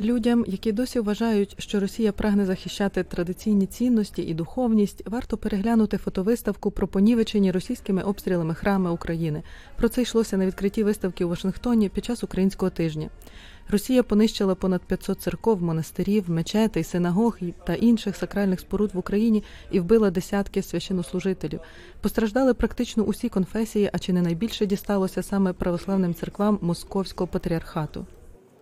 Людям, які досі вважають, що Росія прагне захищати традиційні цінності і духовність, варто переглянути фотовиставку про понівечені російськими обстрілами храми України. Про це йшлося на відкритті виставки у Вашингтоні під час українського тижня. Росія понищила понад 500 церков, монастирів, мечетей, синагог та інших сакральних споруд в Україні і вбила десятки священнослужителів. Постраждали практично усі конфесії, а чи не найбільше дісталося саме православним церквам Московського патріархату.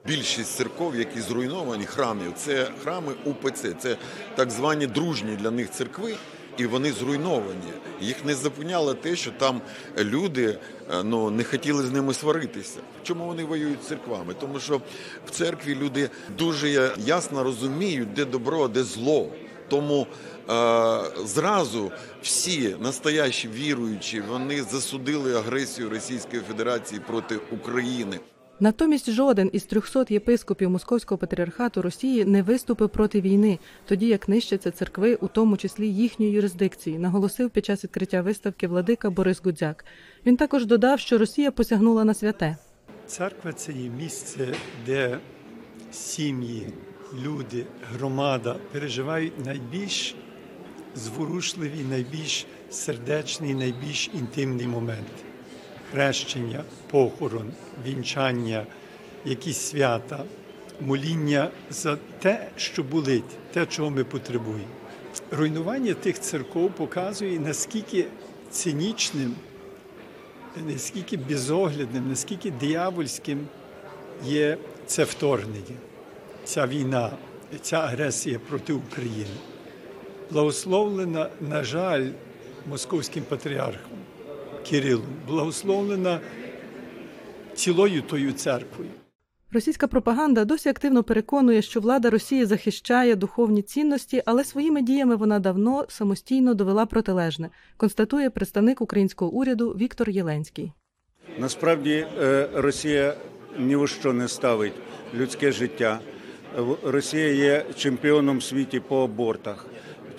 Більшість церков, які зруйновані храмів, це храми УПЦ, це так звані дружні для них церкви, і вони зруйновані. Їх не зупиняло те, що там люди ну, не хотіли з ними сваритися. Чому вони воюють з церквами? Тому що в церкві люди дуже ясно розуміють, де добро, де зло. Тому е, зразу всі настоящі віруючі вони засудили агресію Російської Федерації проти України. Натомість жоден із 300 єпископів Московського патріархату Росії не виступив проти війни, тоді як нищаться церкви, у тому числі їхньої юрисдикції, наголосив під час відкриття виставки владика Борис Гудзяк. Він також додав, що Росія посягнула на святе. Церква це є місце, де сім'ї, люди, громада переживають найбільш зворушливі, найбільш сердечні, найбільш інтимні моменти хрещення, похорон, вінчання, якісь свята, моління за те, що болить, те, чого ми потребуємо. Руйнування тих церков показує, наскільки цинічним, наскільки безоглядним, наскільки диявольським є це вторгнення, ця війна, ця агресія проти України. Благословлена, на жаль, московським патріархом. Кирилом, благословлена цілою тою церквою. Російська пропаганда досі активно переконує, що влада Росії захищає духовні цінності, але своїми діями вона давно самостійно довела протилежне, констатує представник українського уряду Віктор Єленський. Насправді Росія ні у що не ставить людське життя. Росія є чемпіоном світі по абортах.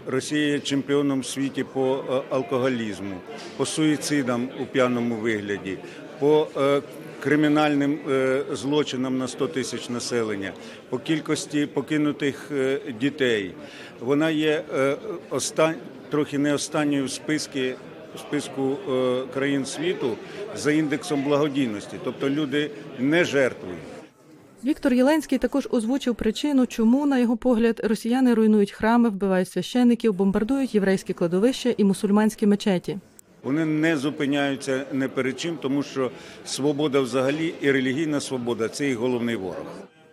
Росія є чемпіоном в світі по алкоголізму, по суїцидам у п'яному вигляді, по кримінальним злочинам на 100 тисяч населення, по кількості покинутих дітей. Вона є трохи не останньою в списку, в списку країн світу за індексом благодійності, тобто люди не жертвують. Віктор Єленський також озвучив причину, чому, на його погляд, росіяни руйнують храми, вбивають священників, бомбардують єврейські кладовища і мусульманські мечеті. Вони не зупиняються не перед чим, тому що свобода взагалі і релігійна свобода це їх головний ворог.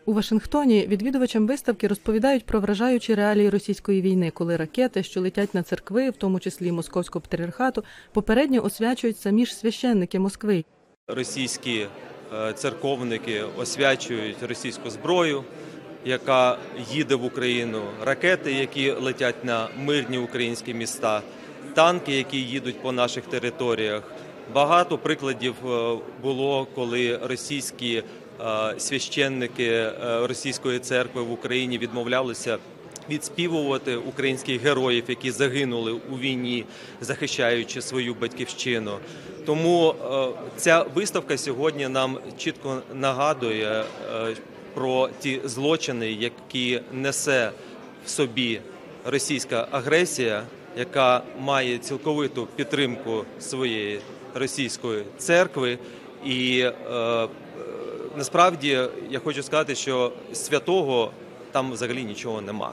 У Вашингтоні відвідувачам виставки розповідають про вражаючі реалії російської війни, коли ракети, що летять на церкви, в тому числі московського патріархату, попередньо освячують самі ж священники Москви. Російські церковники освячують російську зброю, яка їде в Україну, ракети, які летять на мирні українські міста, танки, які їдуть по наших територіях. Багато прикладів було, коли російські священники російської церкви в Україні відмовлялися відспівувати українських героїв, які загинули у війні, захищаючи свою батьківщину. Тому ця виставка сьогодні нам чітко нагадує про ті злочини, які несе в собі російська агресія, яка має цілковиту підтримку своєї російської церкви. І е, насправді я хочу сказати, що святого там взагалі нічого нема.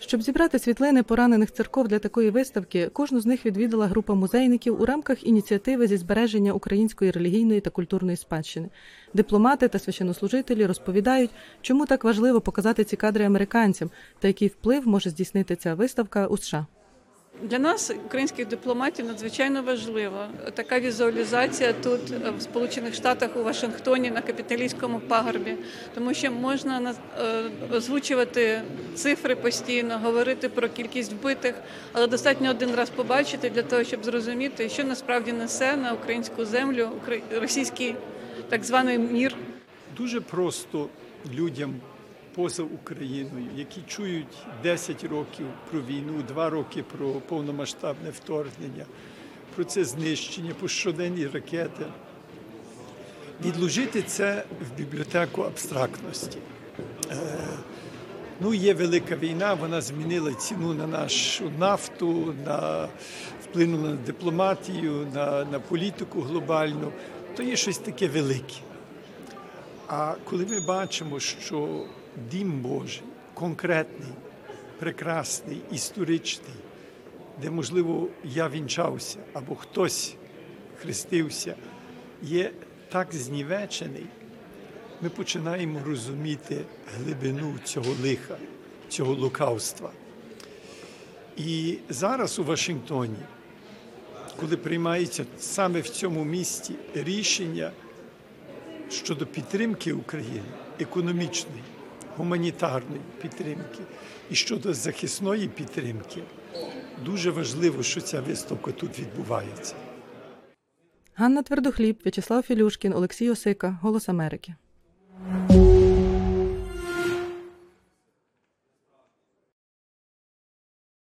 Щоб зібрати світлини поранених церков для такої виставки, кожну з них відвідала група музейників у рамках ініціативи зі збереження української релігійної та культурної спадщини. Дипломати та священнослужителі розповідають, чому так важливо показати ці кадри американцям та який вплив може здійснити ця виставка у США. Для нас, українських дипломатів, надзвичайно важлива така візуалізація тут, в Сполучених Штатах, у Вашингтоні, на капіталійському пагорбі, тому що можна озвучувати цифри постійно, говорити про кількість вбитих, але достатньо один раз побачити для того, щоб зрозуміти, що насправді несе на українську землю російський так званий мір. Дуже просто людям поза Україною, які чують 10 років про війну, 2 роки про повномасштабне вторгнення, про це знищення, про щоденні ракети. Відложити це в бібліотеку абстрактності. Ну, є велика війна, вона змінила ціну на нашу нафту, на вплинула на дипломатію, на, на політику глобальну. То є щось таке велике. А коли ми бачимо, що дім Божий конкретний, прекрасний, історичний, де, можливо, я вінчався або хтось хрестився, є так знівечений, ми починаємо розуміти глибину цього лиха, цього лукавства. І зараз у Вашингтоні, коли приймається саме в цьому місті рішення щодо підтримки України, економічної, гуманітарної підтримки і щодо захисної підтримки, дуже важливо, що ця виставка тут відбувається. Ганна Твердохліб, В'ячеслав Філюшкін, Олексій Осика, Голос Америки.